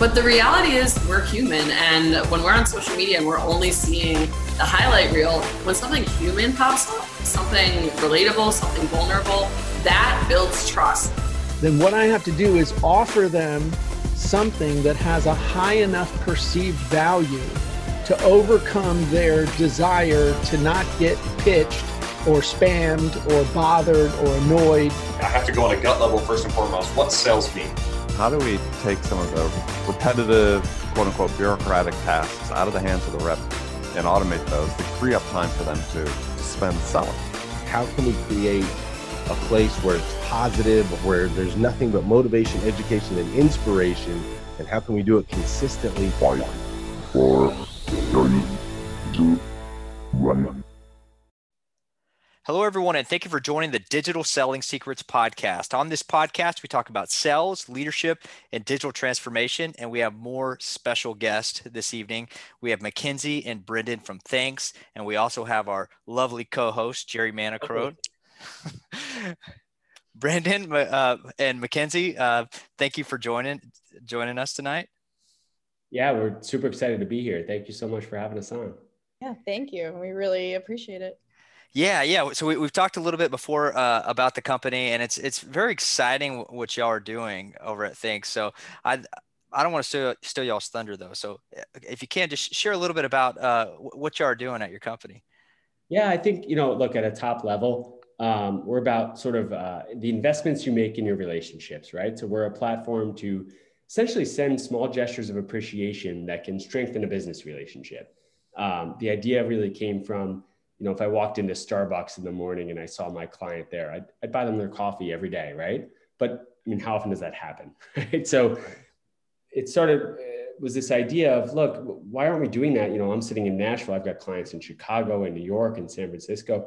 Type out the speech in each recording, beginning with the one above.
But the reality is, we're human. And when we're on social media and we're only seeing the highlight reel, when something human pops up, something relatable, something vulnerable, that builds trust. Then what I have to do is offer them something that has a high enough perceived value to overcome their desire to not get pitched or spammed or bothered or annoyed. I have to go on a gut level first and foremost. What sells mean? How do we take some of the repetitive, quote unquote, bureaucratic tasks out of the hands of the rep and automate those to free up time for them to, to spend selling? How can we create a place where it's positive, where there's nothing but motivation, education, and inspiration? And how can we do it consistently? Five, four, three, two, one. Hello, everyone, and thank you for joining the Digital Selling Secrets podcast. On this podcast, we talk about sales, leadership, and digital transformation. And we have more special guests this evening. We have Mackenzie and Brendan from Thnks, and we also have our lovely co-host Jerry Manacrone. Brendan uh, and Mackenzie, uh, thank you for joining joining us tonight. Yeah, we're super excited to be here. Thank you so much for having us on. Yeah, thank you. We really appreciate it. Yeah, yeah. So we, have talked a little bit before uh, about the company, and it's it's very exciting what y'all are doing over at Thnks. So I I don't want to steal, steal y'all's thunder though. So uh, if you can, just share a little bit about uh, what y'all are doing at your company. Yeah, I think you know, look at a top level, um, we're about sort of uh, the investments you make in your relationships, right? So we're a platform to essentially send small gestures of appreciation that can strengthen a business relationship. Um, the idea really came from you know, if I walked into Starbucks in the morning and I saw my client there, I'd, I'd buy them their coffee every day, right? But I mean, how often does that happen? Right. So it started uh, was this idea of look, why aren't we doing that? You know, I'm sitting in Nashville, I've got clients in Chicago and New York and San Francisco,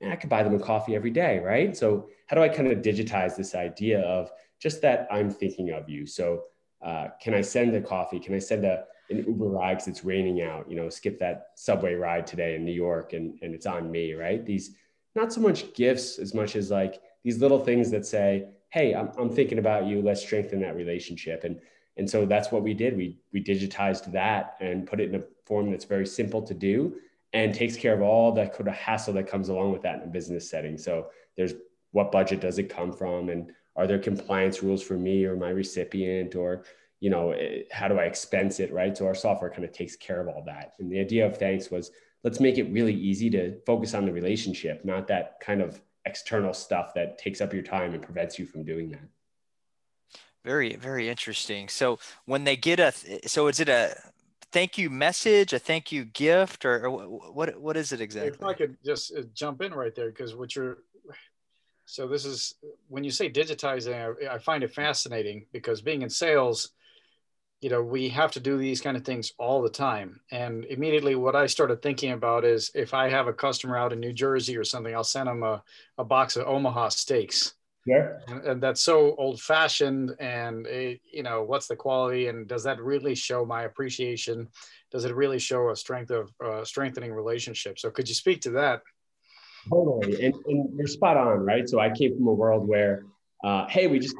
and I could buy them a coffee every day, right? So how do I kind of digitize this idea of just that I'm thinking of you? So uh, can I send a coffee? Can I send a an Uber ride because it's raining out, you know, skip that subway ride today in New York and, and it's on me, right? These, not so much gifts as much as like these little things that say, Hey, I'm, I'm thinking about you. Let's strengthen that relationship. And, and so that's what we did. We, we digitized that and put it in a form that's very simple to do and takes care of all that kind of hassle that comes along with that in a business setting. So there's what budget does it come from? And are there compliance rules for me or my recipient or you know, eh, how do I expense it, right? So our software kind of takes care of all that. And the idea of thanks was let's make it really easy to focus on the relationship, not that kind of external stuff that takes up your time and prevents you from doing that. Very, very interesting. So when they get a, so is it a thank you message, a thank you gift, or, or what? What is it exactly? If I could just uh, jump in right there, because what you're, so this is when you say digitizing, I, I find it fascinating because being in sales, you know we have to do these kind of things all the time. And immediately what i started thinking about is if i have a customer out in new jersey or something i'll send them a, a box of omaha steaks. Yeah. And, and that's so old fashioned and it, you know what's the quality and does that really show my appreciation? Does it really show a strength of uh, strengthening relationship? So could you speak to that? Totally. And, and you're spot on right? So i came from a world where uh, hey we just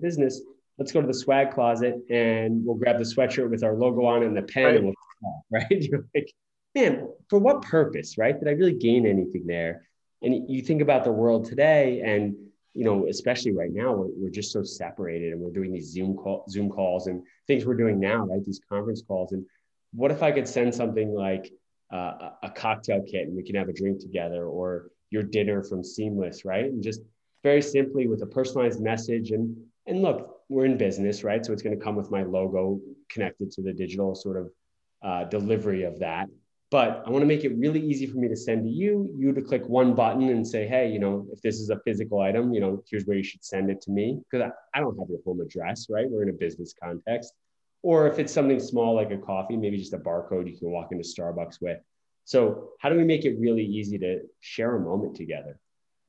business let's go to the swag closet and we'll grab the sweatshirt with our logo on and the pen right. and we'll right? You're like man for what purpose right? Did i really gain anything there? And you think about the world today and you know especially right now we're, we're just so separated and we're doing these zoom call zoom calls and things we're doing now right? These conference calls. And what if i could send something like uh, a cocktail kit and we can have a drink together or your dinner from seamless right? And just very simply with a personalized message. And and look we're in business, right? So it's going to come with my logo connected to the digital sort of uh, delivery of that. But I want to make it really easy for me to send to you, you to click one button and say, hey, you know, if this is a physical item, you know, here's where you should send it to me. Because I, I don't have your home address, right? We're in a business context. Or if it's something small like a coffee, maybe just a barcode you can walk into Starbucks with. So, how do we make it really easy to share a moment together?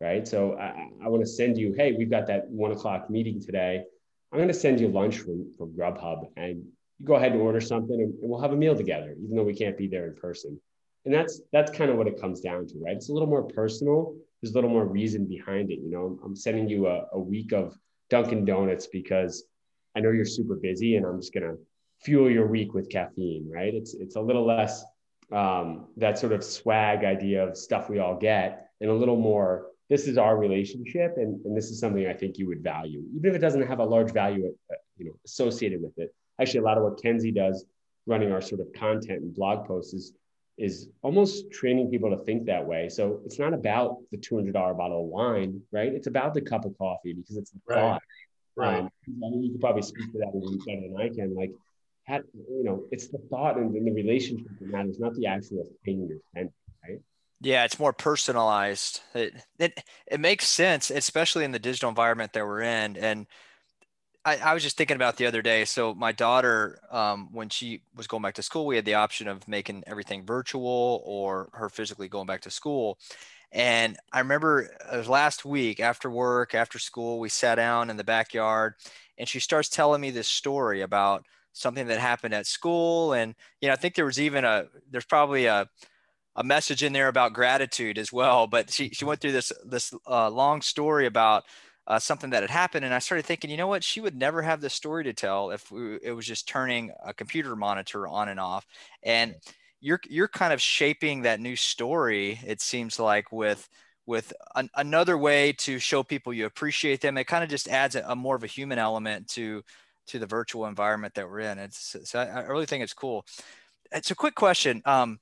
Right. So, I, I want to send you, hey, we've got that one o'clock meeting today I'm going to send you lunch from, from Grubhub and you go ahead and order something and, we'll have a meal together, even though we can't be there in person. And that's that's kind of what it comes down to, right? It's a little more personal. There's a little more reason behind it. You know, I'm sending you a, a week of Dunkin' Donuts because I know you're super busy and I'm just going to fuel your week with caffeine, right? It's, it's a little less um, that sort of swag idea of stuff we all get and a little more, this is our relationship. And, and this is something I think you would value, even if it doesn't have a large value, uh, you know, associated with it. Actually, a lot of what Kenzie does running our sort of content and blog posts is is almost training people to think that way. So it's not about the $200 bottle of wine, right? It's about the cup of coffee because it's the right. thought. Right. Um, I mean, you could probably speak to that better than I can. Like, had, you know, it's the thought and, and the relationship that matters, not the actual thing you're sending? Yeah, it's more personalized. It, it it makes sense, especially in the digital environment that we're in. And I, I was just thinking about the other day. So my daughter, um, when she was going back to school, we had the option of making everything virtual or her physically going back to school. And I remember it was last week after work, after school, we sat down in the backyard and she starts telling me this story about something that happened at school. And, you know, I think there was even a, there's probably a, a message in there about gratitude as well. But she, she went through this, this uh, long story about uh, something that had happened. And I started thinking, you know what? She would never have this story to tell if we, it was just turning a computer monitor on and off. And you're you're kind of shaping that new story. It seems like with with an, another way to show people you appreciate them. It kind of just adds a, a, more of a human element to to the virtual environment that we're in. It's so I, I really think it's cool. It's a quick question. Um,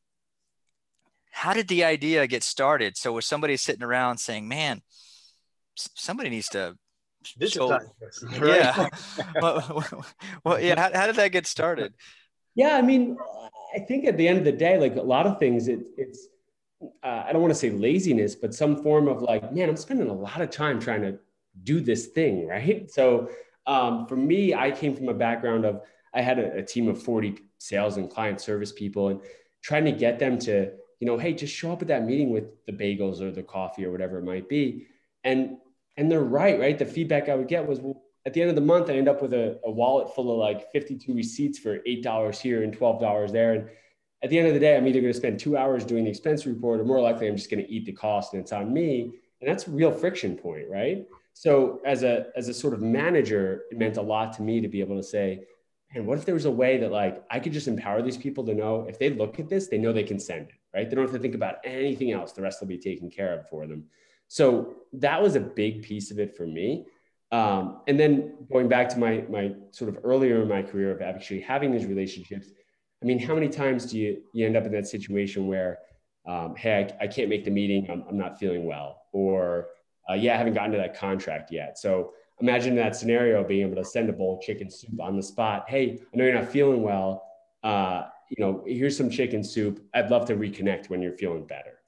how did the idea get started? So was somebody sitting around saying, "Man"? somebody needs to show, right? yeah well, well, yeah how, how, did that get started yeah i mean i think at the end of the day like a lot of things it, it's uh, i don't want to say laziness but some form of like man i'm spending a lot of time trying to do this thing right so um, for me i came from a background of i had a, a team of 40 sales and client service people and trying to get them to you know hey just show up at that meeting with the bagels or the coffee or whatever it might be and and they're right, right? The feedback I would get was, well, at the end of the month, I end up with a, a wallet full of like 52 receipts for $8 here and $12 there. And at the end of the day, I'm either going to spend two hours doing the expense report or more likely I'm just going to eat the cost and it's on me. And that's a real friction point, right? So as a, as a sort of manager, it meant a lot to me to be able to say, and what if there was a way that like I could just empower these people to know if they look at this, they know they can send it, right? They don't have to think about anything else. The rest will be taken care of for them. So that was a big piece of it for me. Um, and then going back to my my sort of earlier in my career of actually having these relationships, I mean, how many times do you you end up in that situation where, um, hey, I, I, can't make the meeting, I'm, I'm not feeling well, or uh, yeah, I haven't gotten to that contract yet. So imagine that scenario being able to send a bowl of chicken soup on the spot. Hey, I know you're not feeling well. Uh, you know, here's some chicken soup. I'd love to reconnect when you're feeling better.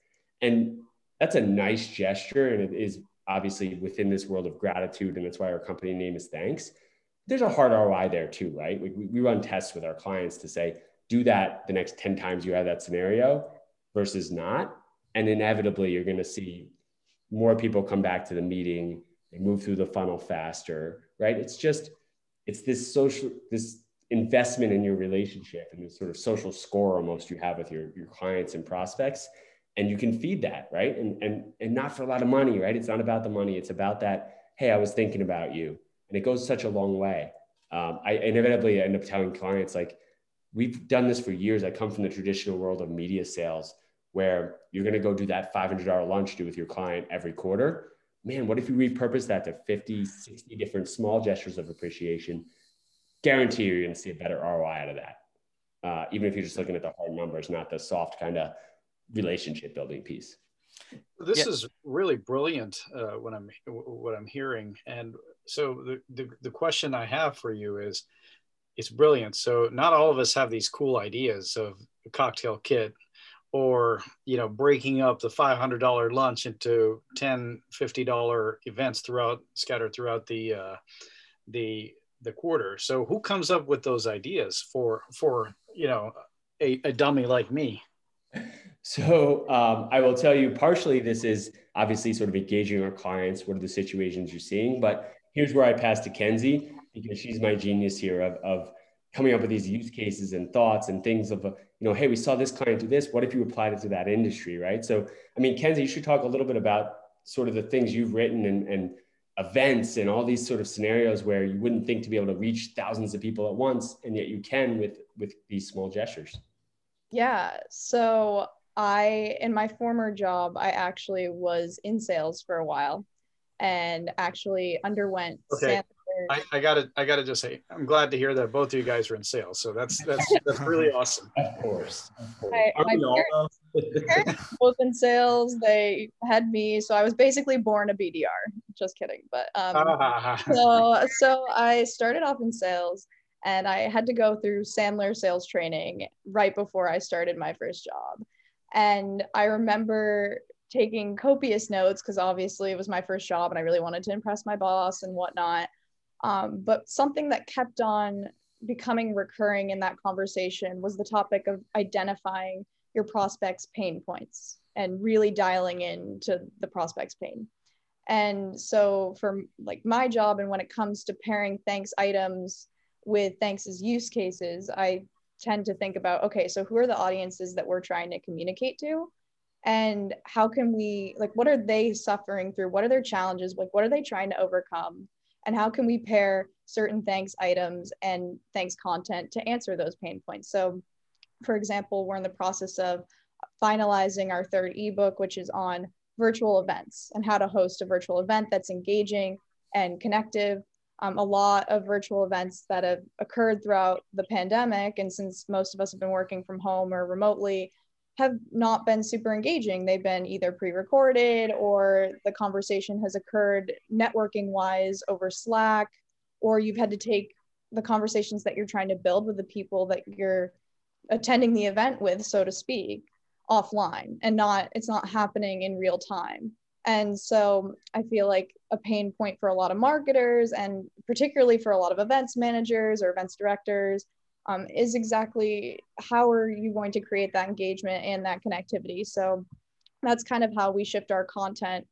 And that's a nice gesture and it is obviously within this world of gratitude and that's why our company name is thanks there's a hard roi there too right we, we run tests with our clients to say do that the next 10 times you have that scenario versus not and inevitably you're going to see more people come back to the meeting and move through the funnel faster right it's just it's this social this investment in your relationship and the sort of social score almost you have with your, your clients and prospects and you can feed that right? And and and not for a lot of money right? It's not about the money. It's about that hey i was thinking about you. And it goes such a long way. Um, i inevitably end up telling clients like we've done this for years. I come from the traditional world of media sales where you're going to go do that $500 lunch do with your client every quarter. Man what if you repurpose that to 50 60 different small gestures of appreciation guarantee you're going to see a better roi out of that uh, even if you're just looking at the hard numbers not the soft kind of relationship building piece. This yeah. is really brilliant uh, what I'm what I'm hearing, and so the, the the question I have for you is, it's brilliant. So not all of us have these cool ideas of a cocktail kit, or you know breaking up the $500 lunch into 10 $50 events throughout scattered throughout the uh, the the quarter. So who comes up with those ideas for for you know a, a dummy like me? So um, I will tell you, partially this is obviously sort of engaging our clients. What are the situations you're seeing? But here's where I pass to Kenzie because she's my genius here of, of coming up with these use cases and thoughts and things of, you know, hey, we saw this client do this. What if you applied it to that industry, right? So, I mean, Kenzie, you should talk a little bit about sort of the things you've written and, and events and all these sort of scenarios where you wouldn't think to be able to reach thousands of people at once and yet you can with with these small gestures yeah so i in my former job i actually was in sales for a while and actually underwent okay. I, I, gotta I gotta just say I'm glad to hear that both of you guys are in sales. So that's that's that's really awesome. Of course. Of course. I, my parents, parents both in sales. They had me, so I was basically born a BDR. Just kidding, but um, so so I started off in sales, and I had to go through Sandler sales training right before I started my first job, and I remember taking copious notes because obviously it was my first job and I really wanted to impress my boss and whatnot. Um, but something that kept on becoming recurring in that conversation was the topic of identifying your prospects' pain points and really dialing in to the prospect's pain. And so for like my job and when it comes to pairing thanks items with thanks as use cases, I tend to think about okay, so who are the audiences that we're trying to communicate to? And how can we like what are they suffering through? What are their challenges? Like what are they trying to overcome? and how can we pair certain thanks items and thanks content to answer those pain points so for example we're in the process of finalizing our third ebook which is on virtual events and how to host a virtual event that's engaging and connective um, a lot of virtual events that have occurred throughout the pandemic and since most of us have been working from home or remotely have not been super engaging. They've been either pre recorded or the conversation has occurred networking wise over Slack, or you've had to take the conversations that you're trying to build with the people that you're attending the event with, so to speak, offline and not, it's not happening in real time. And so I feel like a pain point for a lot of marketers and particularly for a lot of events managers or events directors um, is exactly how are you going to create that engagement and that connectivity. So that's kind of how we shift our content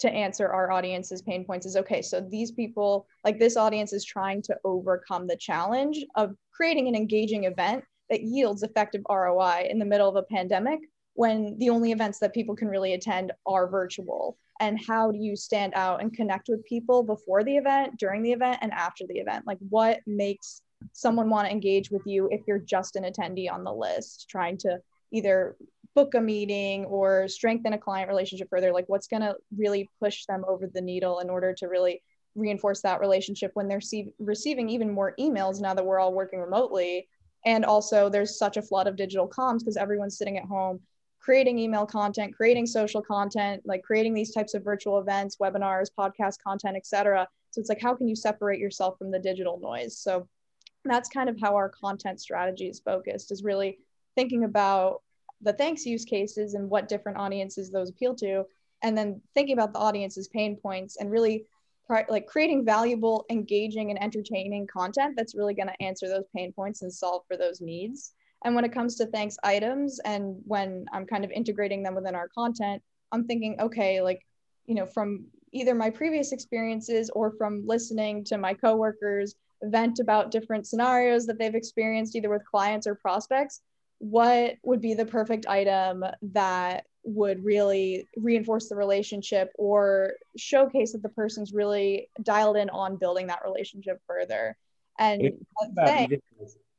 to answer our audience's pain points is okay so these people like this audience is trying to overcome the challenge of creating an engaging event that yields effective roi in the middle of a pandemic when the only events that people can really attend are virtual and how do you stand out and connect with people before the event during the event and after the event like what makes someone want to engage with you if you're just an attendee on the list, trying to either book a meeting or strengthen a client relationship further? Like, what's going to really push them over the needle in order to really reinforce that relationship when they're receiving even more emails now that we're all working remotely? And also, there's such a flood of digital comms because everyone's sitting at home creating email content, creating social content, like creating these types of virtual events, webinars, podcast content, etc. So it's like, how can you separate yourself from the digital noise? So that's kind of how our content strategy is focused is really thinking about the thanks use cases and what different audiences those appeal to and then thinking about the audience's pain points and really like creating valuable engaging and entertaining content that's really going to answer those pain points and solve for those needs. And when it comes to thanks items and when i'm kind of integrating them within our content i'm thinking okay like you know from either my previous experiences or from listening to my coworkers vent about different scenarios that they've experienced either with clients or prospects what would be the perfect item that would really reinforce the relationship or showcase that the person's really dialed in on building that relationship further and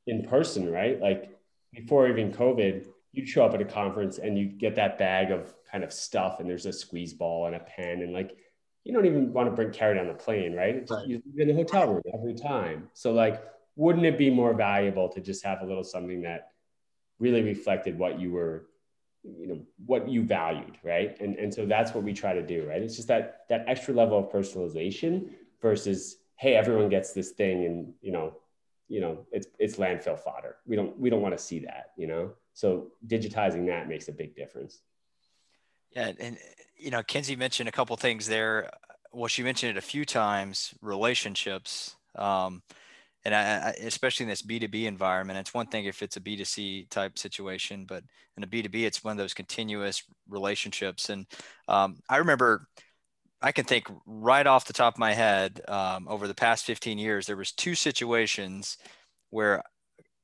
in person right like before even covid you'd show up at a conference and you get that bag of kind of stuff and there's a squeeze ball and a pen and like you don't even want to bring carry on the plane, right? Right. You're in the hotel room every time. So like, wouldn't it be more valuable to just have a little something that really reflected what you were, you know, what you valued, right? And and so that's what we try to do, right? It's just that that extra level of personalization versus, hey, everyone gets this thing, and you know, you know, it's it's landfill fodder. We don't we don't want to see that, you know. So digitizing that makes a big difference. Yeah, and you know, Kenzie mentioned a couple things there. Well, she mentioned it a few times. Relationships, um, and I, I, especially in this B two B environment, it's one thing if it's a B two C type situation, but in a B two B, it's one of those continuous relationships. And um, I remember, I can think right off the top of my head, um, over the past fifteen years, there was two situations where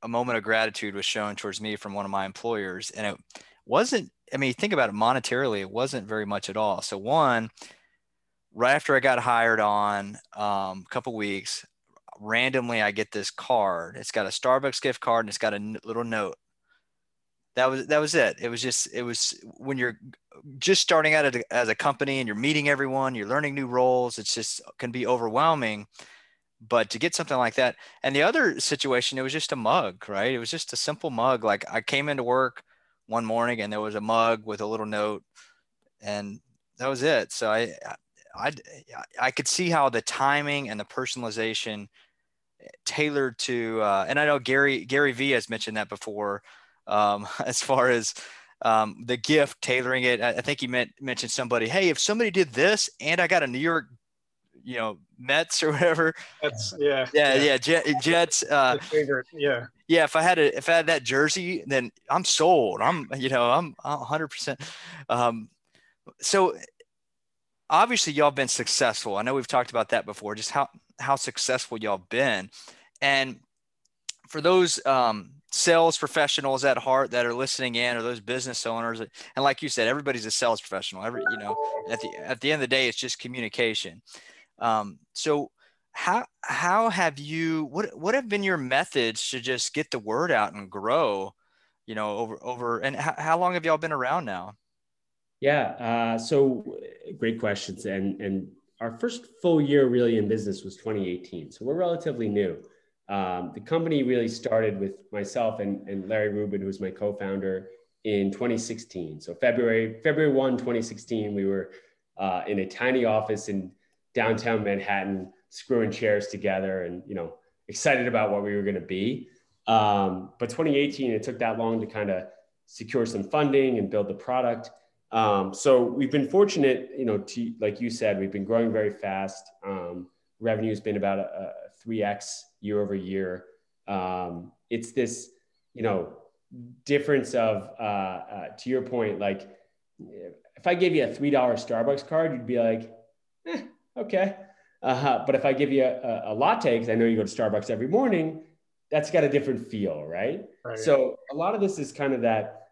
a moment of gratitude was shown towards me from one of my employers, and it wasn't I mean, think about it monetarily, it wasn't very much at all. So one, right after I got hired on, um, a couple weeks, randomly I get this card. It's got a Starbucks gift card and it's got a n- little note. That was that was it. It was just it was when you're just starting out as a company and you're meeting everyone, you're learning new roles. It's just uh, can be overwhelming. But to get something like that, and the other situation, it was just a mug, right? It was just a simple mug. Like I came into work one morning and there was a mug with a little note, and that was it. So I I I could see how the timing and the personalization tailored to uh, and I know Gary Gary V has mentioned that before um, as far as um, the gift tailoring it. I, I think he meant mentioned somebody. Hey, if somebody did this and I got a New York, you know, Mets or whatever. That's yeah. Yeah, yeah. yeah Jet, Jets. Uh, favorite. Yeah. Yeah. If I had a if I had that jersey, then I'm sold. I'm you know I'm 100. percent um, So obviously y'all been successful. I know we've talked about that before. Just how how successful y'all been, and for those um, sales professionals at heart that are listening in, or those business owners, and like you said, everybody's a sales professional. Every you know, at the at the end of the day, it's just communication. Um, so how how have you what what have been your methods to just get the word out and grow? You know, over over and how, how long have y'all been around now? Yeah. Uh, so great questions. And, and our first full year really in business was 2018. So we're relatively new. Um, the company really started with myself and, and Larry Rubin, who was my co-founder in 2016. So February, February 1, 2016, we were uh, in a tiny office in downtown Manhattan, screwing chairs together and, you know, excited about what we were going to be. Um, but 2018, it took that long to kind of secure some funding and build the product. Um, so we've been fortunate, you know, to, like you said, we've been growing very fast. Um, revenue has been about a, a 3x year over year. Um, it's this, you know, difference of, uh, uh, to your point, like if I gave you a $3 Starbucks card, you'd be like, eh, okay. Uh, but if I give you a, a latte, because I know you go to Starbucks every morning, that's got a different feel, right? right? So a lot of this is kind of that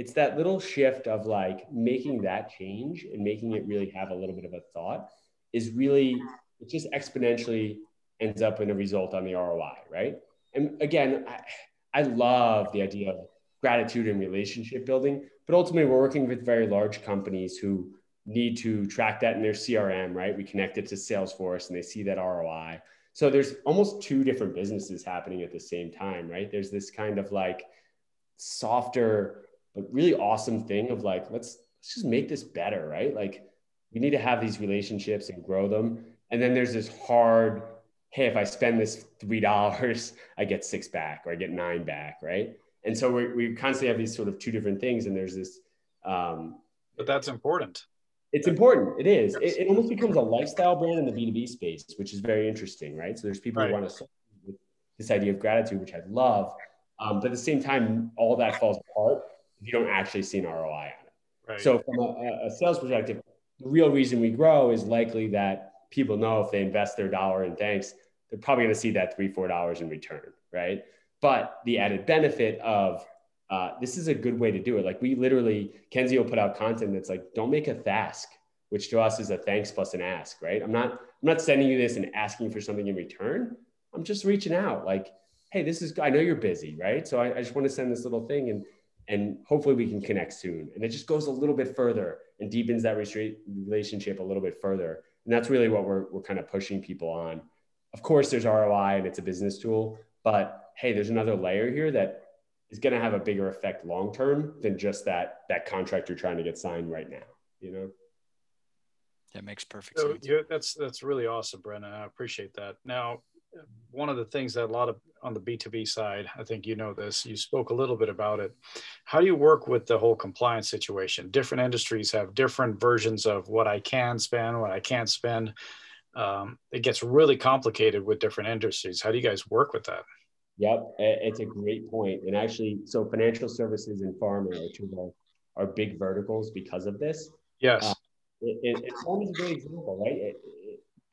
it's that little shift of like making that change and making it really have a little bit of a thought is really it just exponentially ends up in a result on the ROI, right? And again, I, I love the idea of gratitude and relationship building, but ultimately we're working with very large companies who need to track that in their CRM, right? We connect it to Salesforce and they see that ROI. So there's almost two different businesses happening at the same time, right? There's this kind of like softer but really awesome thing of like let's let's just make this better right? Like we need to have these relationships and grow them. And then there's this hard hey if i spend this three dollars i get six back or i get nine back right? And so we, we constantly have these sort of two different things and there's this um, but that's important. It's important. It is. Yes. it, it, almost becomes a lifestyle brand in the b2b space which is very interesting right? So there's people right. who want to this idea of gratitude which i love. Um, but at the same time all that falls apart if you don't actually see an ROI on it. Right. So from a, a sales perspective, the real reason we grow is likely that people know if they invest their dollar in thanks, they're probably going to see that three, four dollars in return, right? But the added benefit of uh, this is a good way to do it. Like we literally, Kenzie will put out content that's like, don't make a thask, which to us is a thanks plus an ask, right? I'm not, I'm not sending you this and asking for something in return. I'm just reaching out, like, hey, this is, I know you're busy, right? So I, I just want to send this little thing and and hopefully we can connect soon. And it just goes a little bit further and deepens that relationship a little bit further. And that's really what we're, we're kind of pushing people on. Of course, there's ROI and it's a business tool, but hey, there's another layer here that is going to have a bigger effect long term than just that that contract you're trying to get signed right now. You know. That makes perfect so, sense. Yeah, that's that's really awesome, Brendan. I appreciate that. Now, one of the things that a lot of on the B2B side, I think you know this, you spoke a little bit about it. How do you work with the whole compliance situation? Different industries have different versions of what I can spend, what I can't spend. Um, it gets really complicated with different industries. How do you guys work with that? Yep, it's a great point. And actually, so financial services and pharma are two of our, our big verticals because of this. Yes. Uh, it, it, it's almost a great example, right? It,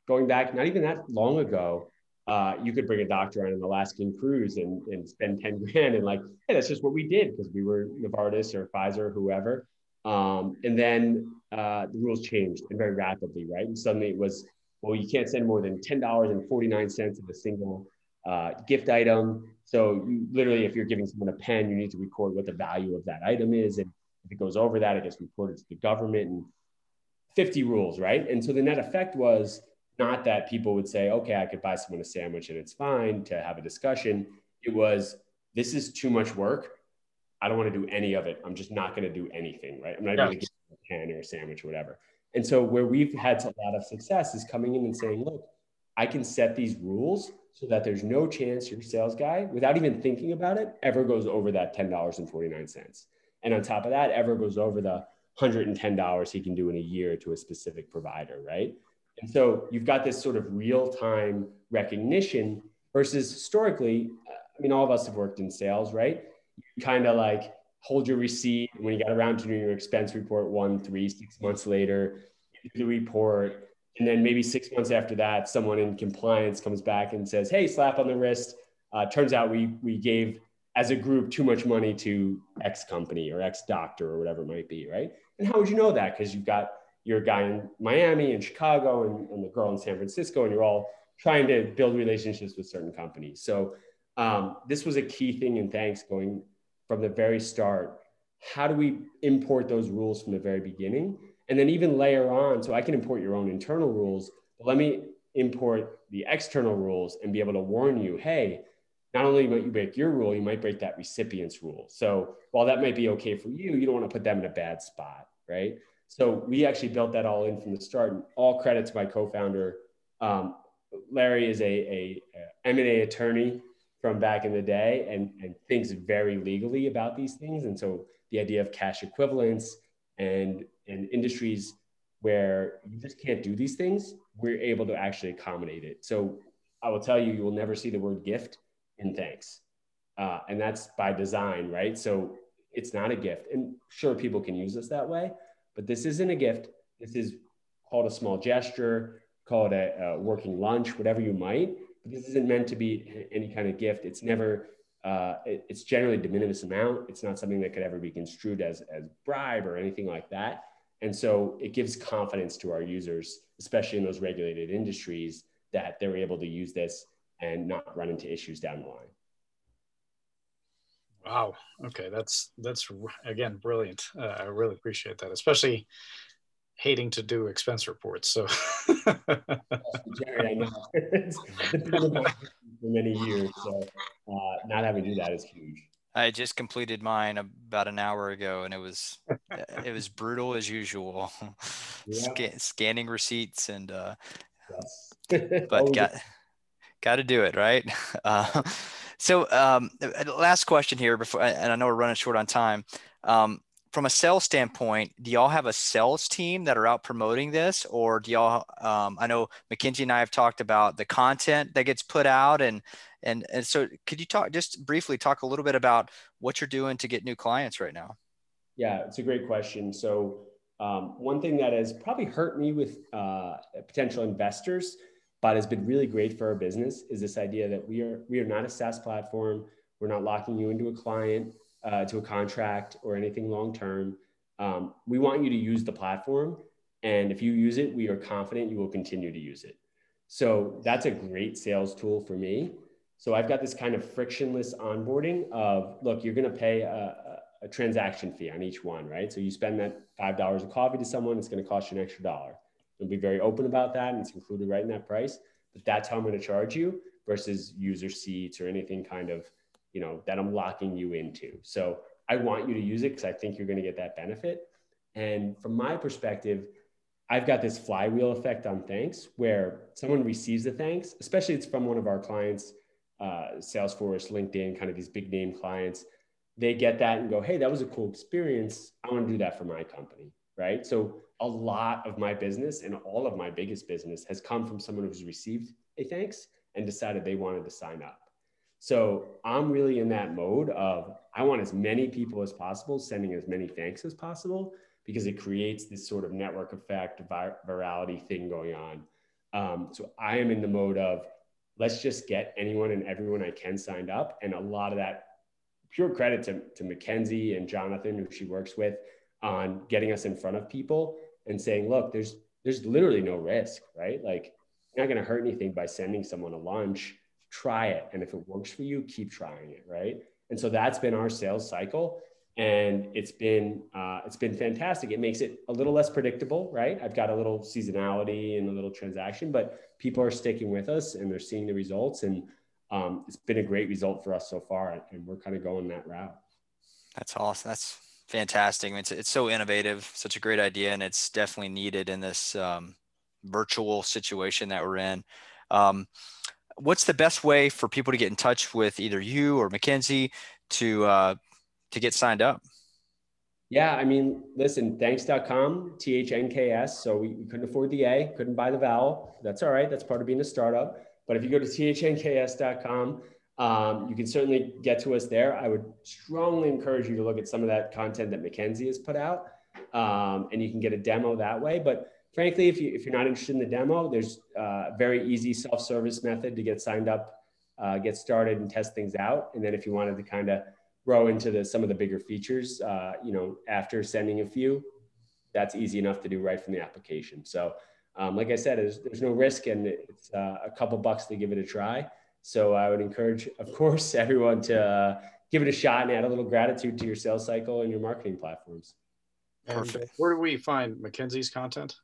going back, not even that long ago, uh, you could bring a doctor on an Alaskan cruise and, and spend 10 grand and like, hey, that's just what we did because we were Novartis or Pfizer or whoever. Um, and then uh, the rules changed and very rapidly, right? And suddenly it was, well, you can't send more than $10.49 of a single uh, gift item. So you literally, if you're giving someone a pen, you need to record what the value of that item is. And if it goes over that, it gets reported to the government and 50 rules, right? And so the net effect was not that people would say, okay, I could buy someone a sandwich and it's fine to have a discussion. It was, this is too much work. I don't want to do any of it. I'm just not going to do anything, right? I'm not going to get a pen or a sandwich or whatever. And so where we've had a lot of success is coming in and saying, look, I can set these rules so that there's no chance your sales guy, without even thinking about it, ever goes over that $10.49. And on top of that, ever goes over the $110 he can do in a year to a specific provider, right? And so you've got this sort of real time recognition versus historically, I mean, all of us have worked in sales, right? You kind of like hold your receipt when you got around to doing your expense report one, three, six months later, do the report. And then maybe six months after that, someone in compliance comes back and says, Hey, slap on the wrist. Uh, turns out we, we gave as a group too much money to X company or X doctor or whatever it might be, right? And how would you know that? Because you've got your guy in Miami and Chicago and, and, the girl in San Francisco, and you're all trying to build relationships with certain companies. So um, this was a key thing in thanks going from the very start. How do we import those rules from the very beginning? And then even layer on, so I can import your own internal rules, but let me import the external rules and be able to warn you, hey, not only might you break your rule, you might break that recipient's rule. So while that might be okay for you, you don't want to put them in a bad spot, right? So we actually built that all in from the start. And all credit to my co-founder. Um, Larry is a, a, a M&A attorney from back in the day and, and thinks very legally about these things. And so the idea of cash equivalents and, and industries where you just can't do these things, we're able to actually accommodate it. So I will tell you, you will never see the word gift in thanks. Uh, and that's by design, right? So it's not a gift. And sure, people can use us that way, but this isn't a gift. This is called a small gesture, call it a, a working lunch, whatever you might. But this isn't meant to be any kind of gift. It's never, uh, it, it's generally de minimis amount. It's not something that could ever be construed as, as bribe or anything like that. And so it gives confidence to our users, especially in those regulated industries, that they're able to use this and not run into issues down the line. Wow. Okay, that's that's again brilliant. Uh, I really appreciate that, especially hating to do expense reports. So, Jerry, I know it's been for many years, so uh, not having to do that is huge. I just completed mine about an hour ago, and it was it was brutal as usual. Yeah. scanning receipts and uh, yes. but got got to do it right. Uh, so um, last question here before, and I know we're running short on time. Um, from a sales standpoint, do y'all have a sales team that are out promoting this, or do y'all? Um, I know Mackenzie and I have talked about the content that gets put out, and and and so could you talk just briefly talk a little bit about what you're doing to get new clients right now? Yeah, it's a great question. So um, one thing that has probably hurt me with uh, potential investors but has been really great for our business is this idea that we are we are not a SaaS platform. We're not locking you into a client, uh, to a contract or anything long term. Um, we want you to use the platform, and if you use it, we are confident you will continue to use it. So that's a great sales tool for me. So I've got this kind of frictionless onboarding of look, you're going to pay a, a transaction fee on each one, right? So you spend that five dollars of coffee to someone, it's going to cost you an extra dollar They'll be very open about that and it's included right in that price. But that's how I'm going to charge you versus user seats or anything kind of, you know, that I'm locking you into. So I want you to use it because I think you're going to get that benefit. And from my perspective, I've got this flywheel effect on thanks where someone receives the thanks, especially it's from one of our clients, uh, Salesforce, LinkedIn, kind of these big name clients. They get that and go, hey, that was a cool experience. I want to do that for my company. Right. So a lot of my business and all of my biggest business has come from someone who's received a thanks and decided they wanted to sign up. So I'm really in that mode of I want as many people as possible sending as many thanks as possible because it creates this sort of network effect, vir- virality thing going on. Um, so I am in the mode of let's just get anyone and everyone I can signed up. And a lot of that pure credit to, to Mackenzie and Jonathan, who she works with, on getting us in front of people and saying, look, there's there's literally no risk, right? Like you're not going to hurt anything by sending someone a lunch. Try it, and if it works for you, keep trying it, right? And so that's been our sales cycle, and it's been uh, it's been fantastic. It makes it a little less predictable, right? I've got a little seasonality and a little transaction, but people are sticking with us and they're seeing the results, and um, it's been a great result for us so far, and we're kind of going that route. That's awesome. That's fantastic. I mean, it's, it's so innovative, such a great idea, and it's definitely needed in this um, virtual situation that we're in. Um, what's the best way for people to get in touch with either you or Mackenzie to uh, to get signed up? Yeah, I mean, listen, thnks.com, T H N K S. So we, we, couldn't afford the A, couldn't buy the vowel. That's all right. That's part of being a startup. But if you go to thnks.com, um, you can certainly get to us there. I would strongly encourage you to look at some of that content that Mackenzie has put out, um, and you can get a demo that way. But frankly, if, you, if you're not interested in the demo, there's a very easy self-service method to get signed up, uh, get started, and test things out. And then if you wanted to kind of grow into the, some of the bigger features, uh, you know, after sending a few, that's easy enough to do right from the application. So, um, like I said, there's, there's no risk, and it's uh, a couple bucks to give it a try. So I would encourage, of course, everyone to uh, give it a shot and add a little gratitude to your sales cycle and your marketing platforms. Perfect. where do we find Mackenzie's content?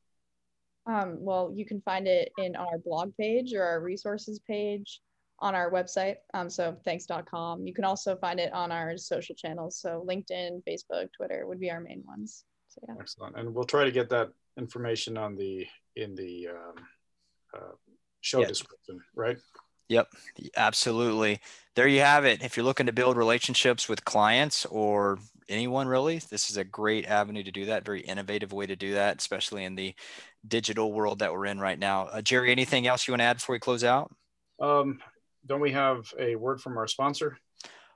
Um, well, you can find it in our blog page or our resources page on our website. Um, so thnks.com. You can also find it on our social channels. So LinkedIn, Facebook, Twitter would be our main ones. So yeah. Excellent. And we'll try to get that information on the in the um, uh, show yeah. description, right? Yep, absolutely. There you have it. If you're looking to build relationships with clients or anyone really, this is a great avenue to do that. Very innovative way to do that, especially in the digital world that we're in right now. Uh, Jerry, anything else you want to add before we close out? Um, don't we have a word from our sponsor?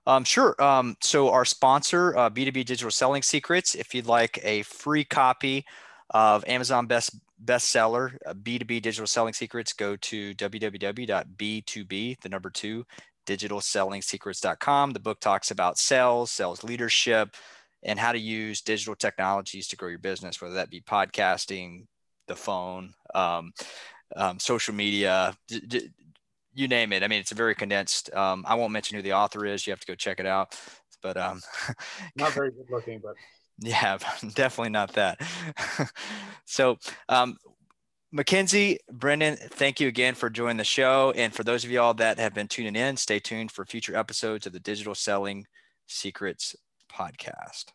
Um, sure. Um, so our sponsor, uh, B2B Digital Selling Secrets, if you'd like a free copy of Amazon Best bestseller, uh, B2B Digital Selling Secrets, go to www.b2b, the number two, digitalsellingsecrets.com. The book talks about sales, sales leadership, and how to use digital technologies to grow your business, whether that be podcasting, the phone, um, um, social media, d- d- you name it. I mean, it's a very condensed. Um, I won't mention who the author is. You have to go check it out. But um, not very good looking, but yeah, definitely not that. so, um, Mackenzie, Brendan, thank you again for joining the show. And for those of y'all that have been tuning in, stay tuned for future episodes of the Digital Selling Secrets podcast.